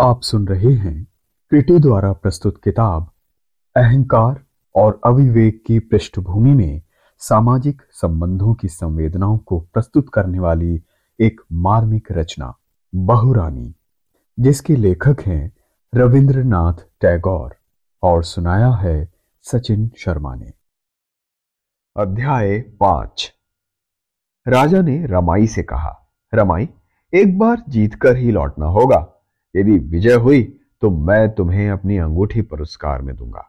आप सुन रहे हैं क्रिटी द्वारा प्रस्तुत किताब, अहंकार और अविवेक की पृष्ठभूमि में सामाजिक संबंधों की संवेदनाओं को प्रस्तुत करने वाली एक मार्मिक रचना, बहुरानी, जिसके लेखक हैं रविंद्रनाथ टैगोर और सुनाया है सचिन शर्मा ने। अध्याय पाँच। राजा ने रमाई से कहा, रमाई, एक बार जीतकर ही लौटना होगा। यदि विजय हुई तो मैं तुम्हें अपनी अंगूठी पुरस्कार में दूँगा।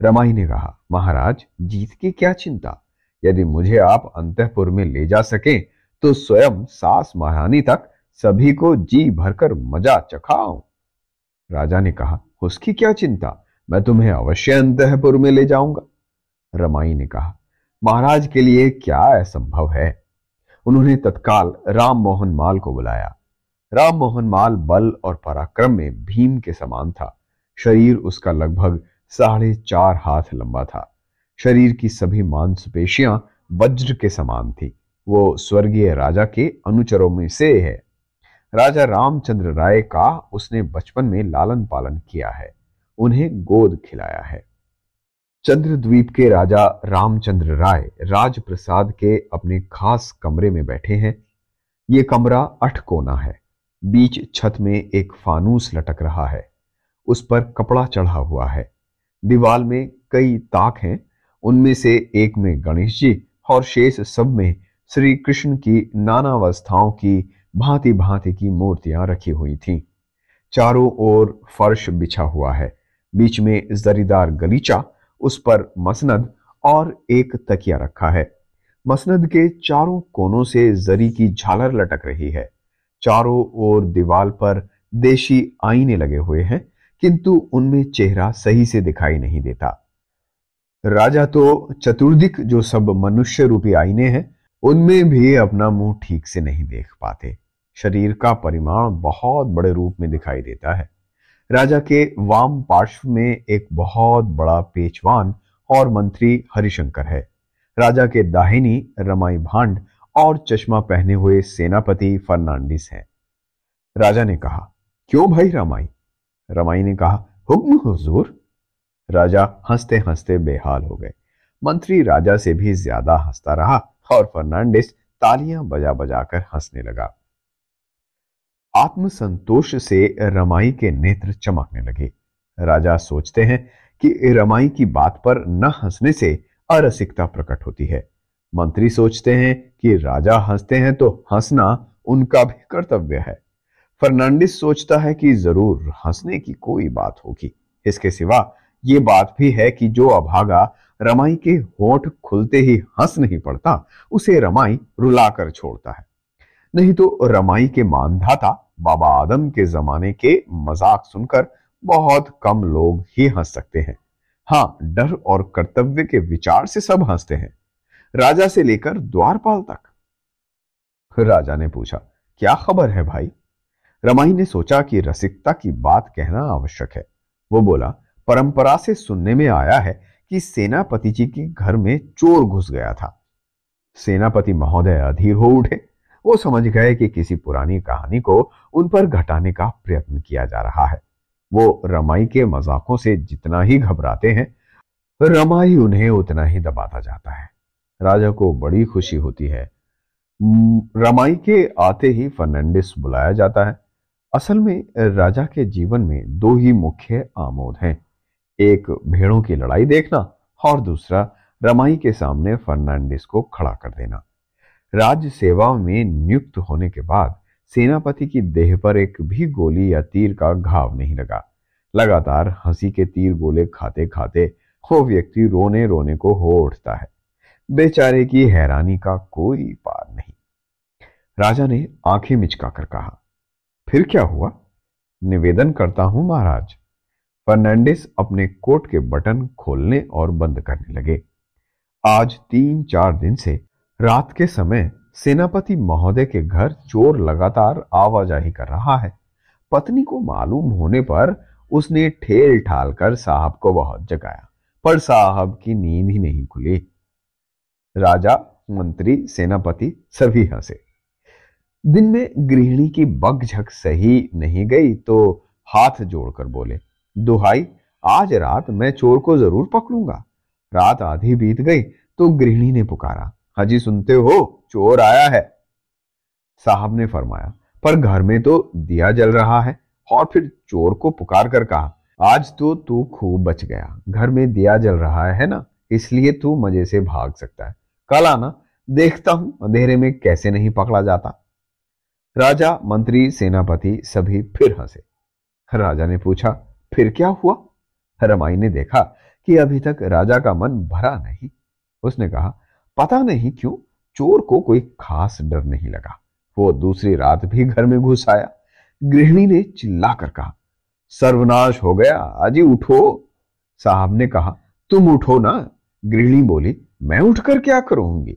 रमाई ने कहा, महाराज, जीत की क्या चिंता? यदि मुझे आप अंतपुर में ले जा सके तो स्वयं सास महारानी तक सभी को जी भरकर मज़ा चखाओ राजा ने कहा, उसकी क्या चिंता? मैं तुम्हें अवश्य अंतपुर में ले जाऊँगा। रमाई ने कहा, महाराज के लिए क्या असंभव है? उन्होंने तत्काल राम मोहन माल को बुलाया। राम मोहन माल बल और पराक्रम में भीम के समान था। शरीर उसका लगभग साढ़े चार हाथ लंबा था। शरीर की सभी मांसपेशियाँ वज्र के समान थी। वो स्वर्गीय राजा के अनुचरों में से है। राजा रामचंद्र राय का उसने बचपन में लालन पालन किया है। उन्हें गोद खिलाया है। चंद्रद्वीप के राजा रामचंद्र राय राजप्रसाद के अपने खास कमरे में बैठे हैं। ये कमरा अठ कोना है। बीच छत में एक फानूस लटक रहा है। उस पर कपड़ा चढ़ा हुआ है। दीवाल में कई ताक हैं। उनमें से एक में गणेश जी और शेष सब में श्री कृष्ण की नाना अवस्थाओं की भांति भांति की मूर्तियाँ रखी हुई थीं। चारों ओर फर्श बिछा हुआ है। बीच में जरीदार गलीचा, उस पर मसनद और एक तकिया रखा है। मसनद के चारों कोनों से जरी की झालर लटक रही है। चारों ओर दीवाल पर देशी आईने लगे हुए हैं, किंतु उनमें चेहरा सही से दिखाई नहीं देता। राजा तो चतुर्दिक जो सब मनुष्य रूपी आईने हैं, उनमें भी अपना मुँह ठीक से नहीं देख पाते। शरीर का परिमाण बहुत बड़े रूप में दिखाई देता है। राजा के वाम पार्श्व में एक बहुत बड़ा पेचवान और मंत्री हरिशंकर है। राजा के दाहिनी रमाई भांड और चश्मा पहने हुए सेनापति फर्नांडिस हैं। राजा ने कहा, क्यों भाई रमाई? रमाई ने कहा, हुक्म हुजूर? राजा हँसते हँसते बेहाल हो गए। मंत्री राजा से भी ज़्यादा हंसता रहा और फर्नांडिस तालियाँ बजा बजाकर हंसने लगा। आत्मसंतोष से रमाई के नेत्र चमकने लगे। राजा सोचते हैं कि रमाई की बात पर न हंसने से अरसिकता प्रकट होती है। मंत्री सोचते हैं कि राजा हँसते हैं तो हंसना उनका भी कर्तव्य है। फर्नांडिस सोचता है कि ज़रूर हंसने की कोई बात होगी। इसके सिवा ये बात भी है कि जो अभागा रमाई के होठ खुलते ही हंस नहीं पड़ता, उसे रमाई रुलाकर छोड़ता है। नहीं तो रमाई के मानधाता बाबा आदम के जमाने के मज़ाक सुनकर बहुत कम लोग ही हंस सकते हैं। हाँ डर और कर्तव्य के विचार से सब हँसते हैं। राजा से लेकर द्वारपाल तक। राजा ने पूछा, क्या खबर है भाई? रमाई ने सोचा कि रसिकता की बात कहना आवश्यक है। वो बोला, परंपरा से सुनने में आया है कि सेनापति जी के घर में चोर घुस गया था। सेनापति महोदय अधीर हो उठे। वो समझ गए कि किसी पुरानी कहानी को उन पर घटाने का प्रयत्न किया जा रहा है। वो रमाई के मजाकों से जितना ही घबराते हैं, रमाई उन्हें उतना ही दबाता जाता है। राजा को बड़ी खुशी होती है। रमाई के आते ही फर्नांडिस बुलाया जाता है। असल में, राजा के जीवन में दो ही मुख्य आमोद हैं, एक भेड़ों की लड़ाई देखना और दूसरा रमाई के सामने फर्नांडिस को खड़ा कर देना। राज्य सेवा में नियुक्त होने के बाद सेनापति की देह पर एक भी गोली या तीर का घाव नहीं लगा। लगातार हँसी के तीर गोले खाते खाते वो व्यक्ति रोने रोने को हो उठता है। बेचारे की हैरानी का कोई पार नहीं। राजा ने आँखें मिचकाकर कहा, फिर क्या हुआ? निवेदन करता हूँ महाराज। फर्नांडिस अपने कोट के बटन खोलने और बंद करने लगे। आज तीन चार दिन से रात के समय सेनापति महोदय के घर चोर लगातार आवाजाही कर रहा है। पत्नी को मालूम होने पर उसने ठेल ठाल कर साहब को बहुत जगाया, पर साहब की नींद ही नहीं खुली। राजा, मंत्री, सेनापति सभी हंसे दिन में गृहिणी की बगझक सही नहीं गई तो हाथ जोड़कर बोले, दुहाई, आज रात मैं चोर को ज़रूर पकड़ूँगा। रात आधी बीत गई तो गृहिणी ने पुकारा, हाजी सुनते हो, चोर आया है। साहब ने फरमाया, पर घर में तो दिया जल रहा है। और फिर चोर को पुकार कर कहा, आज तो तू खूब बच गया, घर में दिया जल रहा है ना, इसलिए तू मज़े से भाग सकता है। कल आना देखता हूँ, अंधेरे में कैसे नहीं पकड़ा जाता। राजा, मंत्री, सेनापति, सभी फिर हंसे। राजा ने पूछा, फिर क्या हुआ? रमाई ने देखा कि अभी तक राजा का मन भरा नहीं। उसने कहा, पता नहीं क्यों, चोर को कोई खास डर नहीं लगा। वो दूसरी रात भी घर में घुस आया। गृहिणी ने चिल्लाकर कहा, सर्वनाश हो गया अजी उठो। साहब ने कहा, तुम उठो ना गृहिणी बोली, मैं उठकर क्या करूँगी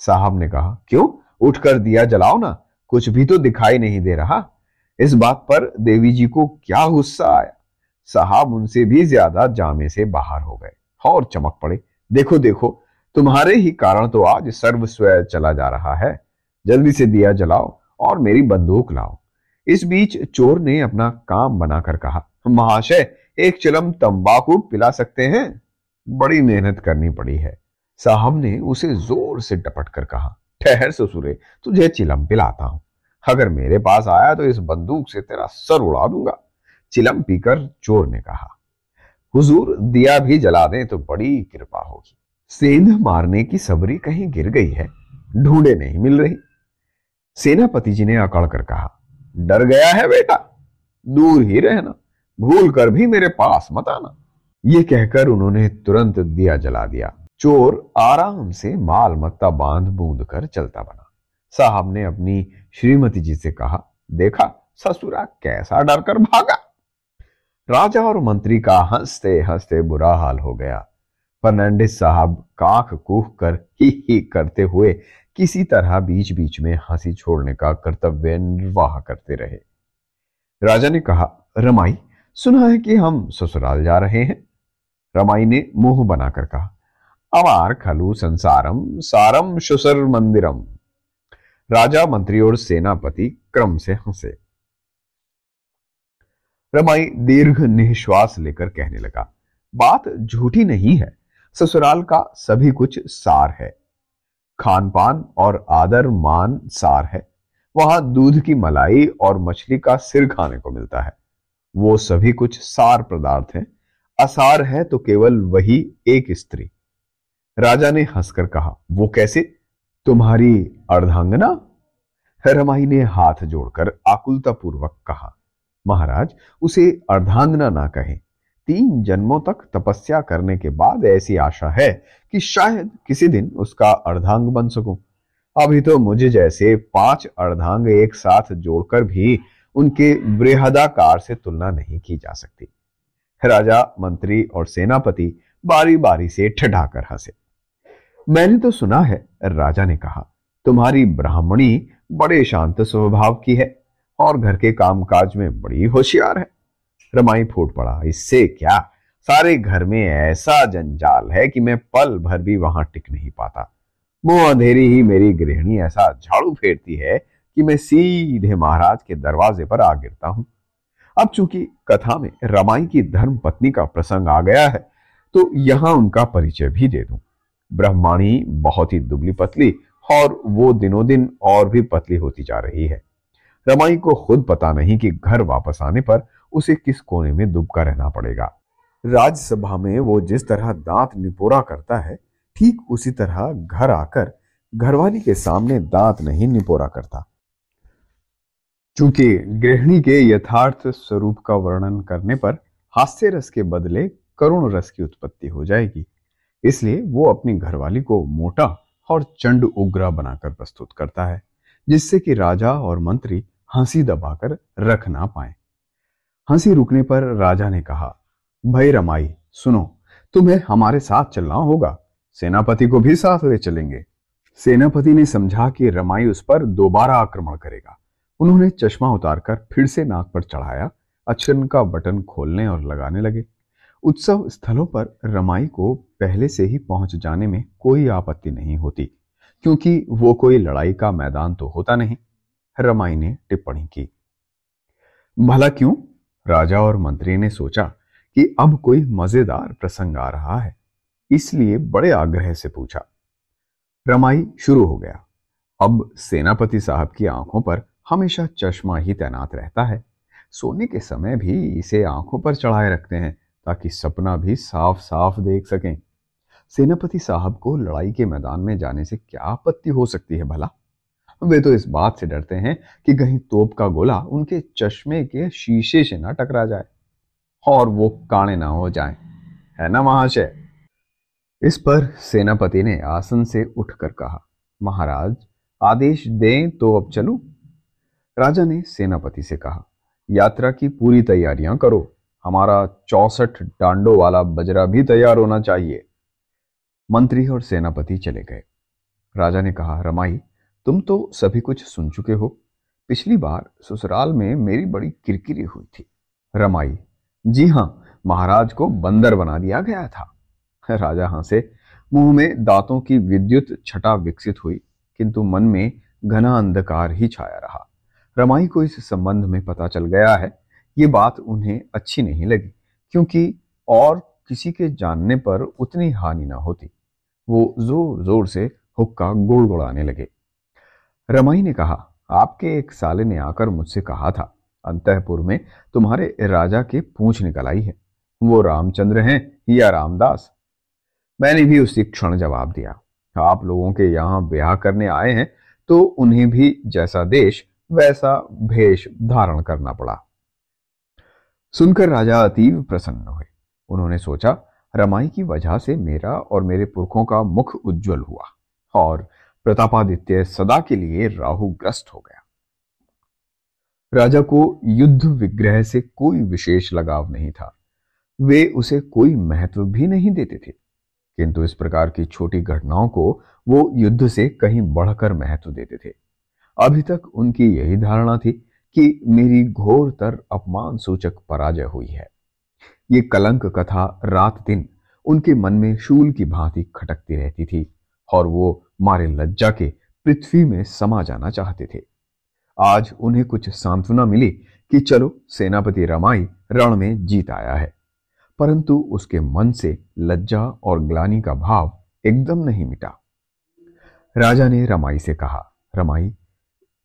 साहब ने कहा, क्यों? उठकर दिया जलाओ ना, कुछ भी तो दिखाई नहीं दे रहा। इस बात पर देवी जी को क्या गुस्सा आया? साहब उनसे भी ज़्यादा जामे से बाहर हो गए। और चमक पड़े, देखो देखो, तुम्हारे ही कारण तो आज सर्व स्वय चला जा रहा है। जल्दी से दिया जलाओ और मेरी बंदूक लाओ। इस बीच चोर ने अपना काम बनाकर कहा, महाशय, एक चिलम तंबाकू पिला सकते हैं? बड़ी मेहनत करनी पड़ी है। साहब ने उसे ज़ोर से टपट कर कहा, ठहर ससुरे, तुझे चिलम पिलाता हूँ। अगर मेरे पास आया तो इस बंदूक से तेरा सर उड़ा दूँगा। चिलम पीकर चोर ने कहा, हुजूर, दिया भी जला दें तो बड़ी कृपा होगी। सेंध मारने की सबरी कहीं गिर गई है, ढूंढे नहीं मिल रही। सेनापति जी ने अकड़ कर कहा, डर गया है बेटा, दूर ही रहना, भूल कर भी मेरे पास मत आना। ये कहकर उन्होंने तुरंत दिया जला दिया। चोर आराम से माल मत्ता बाँध बूंद कर चलता बना। साहब ने अपनी श्रीमती जी से कहा, देखा, ससुरा कैसा डर कर भागा। राजा और मंत्री का हँसते हँसते बुरा हाल हो गया। फर्नांडिस साहब काख कूह कर ही ही करते हुए किसी तरह बीच बीच में हँसी छोड़ने का कर्तव्य निर्वाह करते रहे। राजा ने कहा, रमाई, सुना है कि हम ससुराल जा रहे हैं? रमाई ने मुँह बनाकर कहा, अमार खलु संसारम, सारम सुसर मंदिरम। राजा, मंत्री और सेनापति क्रम से हंसे। रमाई दीर्घ निश्वास लेकर कहने लगा, बात झूठी नहीं है, ससुराल का सभी कुछ सार है। खान पान और आदर मान सार है। वहाँ दूध की मलाई और मछली का सिर खाने को मिलता है। वो सभी कुछ सार पदार्थ हैं। असार है तो केवल वही एक स्त्री। राजा ने हंसकर कहा, वो कैसे? तुम्हारी अर्धांगना? रमाई ने हाथ जोड़कर आकुलतापूर्वक कहा, महाराज, उसे अर्धांगना ना कहें। तीन जन्मों तक तपस्या करने के बाद ऐसी आशा है कि शायद किसी दिन उसका अर्धांग बन सकूँ। अभी तो मुझे जैसे पाँच अर्धांग एक साथ जोड़कर भी उनके बृहदाकार से तुलना नहीं की जा सकती। राजा, मंत्री और सेनापति बारी बारी से ठठाकर हंसे। मैंने तो सुना है, राजा ने कहा, तुम्हारी ब्राह्मणी बड़े शांत स्वभाव की है और घर के कामकाज में बड़ी होशियार है। रमाई फूट पड़ा, इससे क्या? सारे घर में ऐसा जंजाल है कि मैं पल भर भी वहाँ टिक नहीं पाता। मुँह अंधेरी ही मेरी गृहिणी ऐसा झाड़ू फेरती है कि मैं सीधे महाराज के दरवाजे पर आ गिरता हूँ। अब चूँकि कथा में रमाई की धर्म पत्नी का प्रसंग आ गया है तो यहाँ उनका परिचय भी दे दूँ। ब्रह्माणी बहुत ही दुबली पतली और वो दिनों दिन और भी पतली होती जा रही है। रमाई को खुद पता नहीं कि घर वापस आने पर उसे किस कोने में दुबका रहना पड़ेगा। राज्यसभा में वो जिस तरह दांत निपोरा करता है, ठीक उसी तरह घर आकर, घरवाली के सामने दांत नहीं निपोरा करता। चूँकि गृहिणी के यथार्थ स्वरूप का वर्णन करने पर हास्य रस के बदले करुण रस की उत्पत्ति हो जाएगी। इसलिए वो अपनी घरवाली को मोटा और चंड उग्रा बनाकर प्रस्तुत करता है, जिससे कि राजा और मंत्री हँसी दबाकर रख ना पाए। हँसी रुकने पर राजा ने कहा, भाई रमाई, सुनो, तुम्हें हमारे साथ चलना होगा। सेनापति को भी साथ ले चलेंगे। सेनापति ने समझा कि रमाई उस पर दोबारा आक्रमण करेगा। उन्होंने चश्मा उतारकर फिर से नाक पर चढ़ाया अक्षन का बटन खोलने और लगाने लगे। उत्सव स्थलों पर रमाई को पहले से ही पहुँच जाने में कोई आपत्ति नहीं होती, क्योंकि वो कोई लड़ाई का मैदान तो होता नहीं, रमाई ने टिप्पणी की। भला क्यों? राजा और मंत्री ने सोचा कि अब कोई मज़ेदार प्रसंग आ रहा है, इसलिए बड़े आग्रह से पूछा। रमाई शुरू हो गया। अब सेनापति साहब की आँखों पर हमेशा चश्मा ही तैनात रहता है। सोने के समय भी इसे आँखों पर चढ़ाए रखते हैं ताकि सपना भी साफ़ साफ़ देख सकें। सेनापति साहब को लड़ाई के मैदान में जाने से क्या आपत्ति हो सकती है भला? वे तो इस बात से डरते हैं कि कहीं तोप का गोला उनके चश्मे के शीशे से ना टकरा जाए और वो काणे ना हो जाए। है ना महाशय? इस पर सेनापति ने आसन से उठकर कहा, महाराज, आदेश दें तो अब चलूँ। राजा ने सेनापति से कहा, यात्रा की पूरी तैयारियाँ करो। हमारा चौसठ डांडो वाला बजरा भी तैयार होना चाहिए। मंत्री और सेनापति चले गए। राजा ने कहा, रमाई, तुम तो सभी कुछ सुन चुके हो। पिछली बार ससुराल में मेरी बड़ी किरकिरी हुई थी। रमाई, जी हाँ, महाराज को बंदर बना दिया गया था। राजा हंसे मुँह में दांतों की विद्युत छटा विकसित हुई, किंतु मन में घना अंधकार ही छाया रहा। रमाई को इस संबंध में पता चल गया है। ये बात उन्हें अच्छी नहीं लगी, क्योंकि और किसी के जानने पर उतनी हानि ना होती। वो ज़ोर ज़ोर से हुक्का गुड़ गुड़ाने लगे। रमाई ने कहा, आपके एक साले ने आकर मुझसे कहा था, अंतपुर में तुम्हारे राजा के पूछ निकल आई है। वो रामचंद्र हैं या रामदास? मैंने भी उसी क्षण जवाब दिया, आप लोगों के यहाँ ब्याह करने आए हैं तो उन्हें भी जैसा देश वैसा भेष धारण करना पड़ा। सुनकर राजा अतीव प्रसन्न हुए। उन्होंने सोचा, रमाई की वजह से मेरा और मेरे पुरखों का मुख उज्जवल हुआ और प्रतापादित्य सदा के लिए राहुग्रस्त हो गया। राजा को युद्ध विग्रह से कोई विशेष लगाव नहीं था। वे उसे कोई महत्व भी नहीं देते थे। किंतु इस प्रकार की छोटी घटनाओं को वो युद्ध से कहीं बढ़कर महत्व देते थे। अभी तक उनकी यही धारणा थी कि मेरी घोरतर अपमान सूचक पराजय हुई है। ये कलंक कथा रात दिन उनके मन में शूल की भांति खटकती रहती थी और वो मारे लज्जा के पृथ्वी में समा जाना चाहते थे। आज उन्हें कुछ सांत्वना मिली कि चलो, सेनापति रमाई रण में जीत आया है। परंतु उसके मन से लज्जा और ग्लानी का भाव एकदम नहीं मिटा। राजा ने रमाई से कहा, रमाई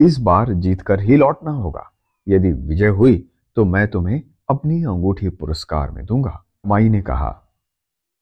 इस बार जीतकर ही लौटना होगा। यदि विजय हुई तो मैं तुम्हें अपनी अंगूठी पुरस्कार में दूँगा, माई ने कहा।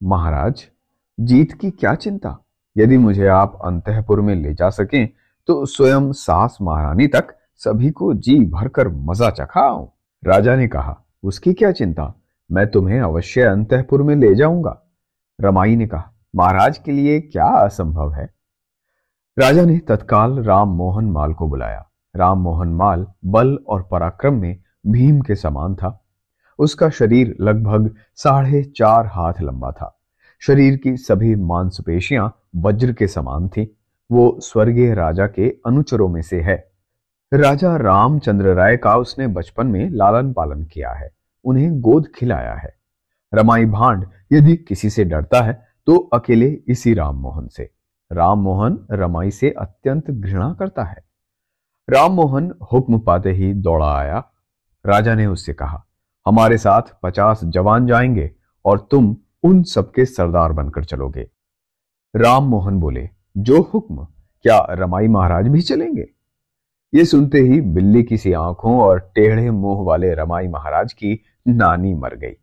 महाराज, जीत की क्या चिंता? यदि मुझे आप अंतपुर में ले जा सकें तो स्वयं सास महारानी तक सभी को जी भरकर मज़ा चखाऊं। राजा ने कहा, उसकी क्या चिंता? मैं तुम्हें अवश्य अंतपुर में ले जाऊँगा। रमाई ने कहा, महाराज के लिए क्या असंभव है? राजा ने तत्काल राम मोहन माल को बुलाया। राम मोहन माल बल और पराक्रम में भीम के समान था। उसका शरीर लगभग साढ़े चार हाथ लंबा था। शरीर की सभी मांसपेशियाँ वज्र के समान थी। वो स्वर्गीय राजा के अनुचरों में से है। राजा रामचंद्र राय का उसने बचपन में लालन पालन किया है। उन्हें गोद खिलाया है। रमाई भांड यदि किसी से डरता है तो अकेले इसी राम मोहन से। राम मोहन रमाई से अत्यंत घृणा करता है। राम मोहन हुक्म पाते ही दौड़ा आया। राजा ने उससे कहा, हमारे साथ पचास जवान जाएँगे और तुम उन सबके सरदार बनकर चलोगे। राम मोहन बोले, जो हुक्म, क्या रमाई महाराज भी चलेंगे? ये सुनते ही बिल्ली की सी आँखों और टेढ़े मुँह वाले रमाई महाराज की नानी मर गई।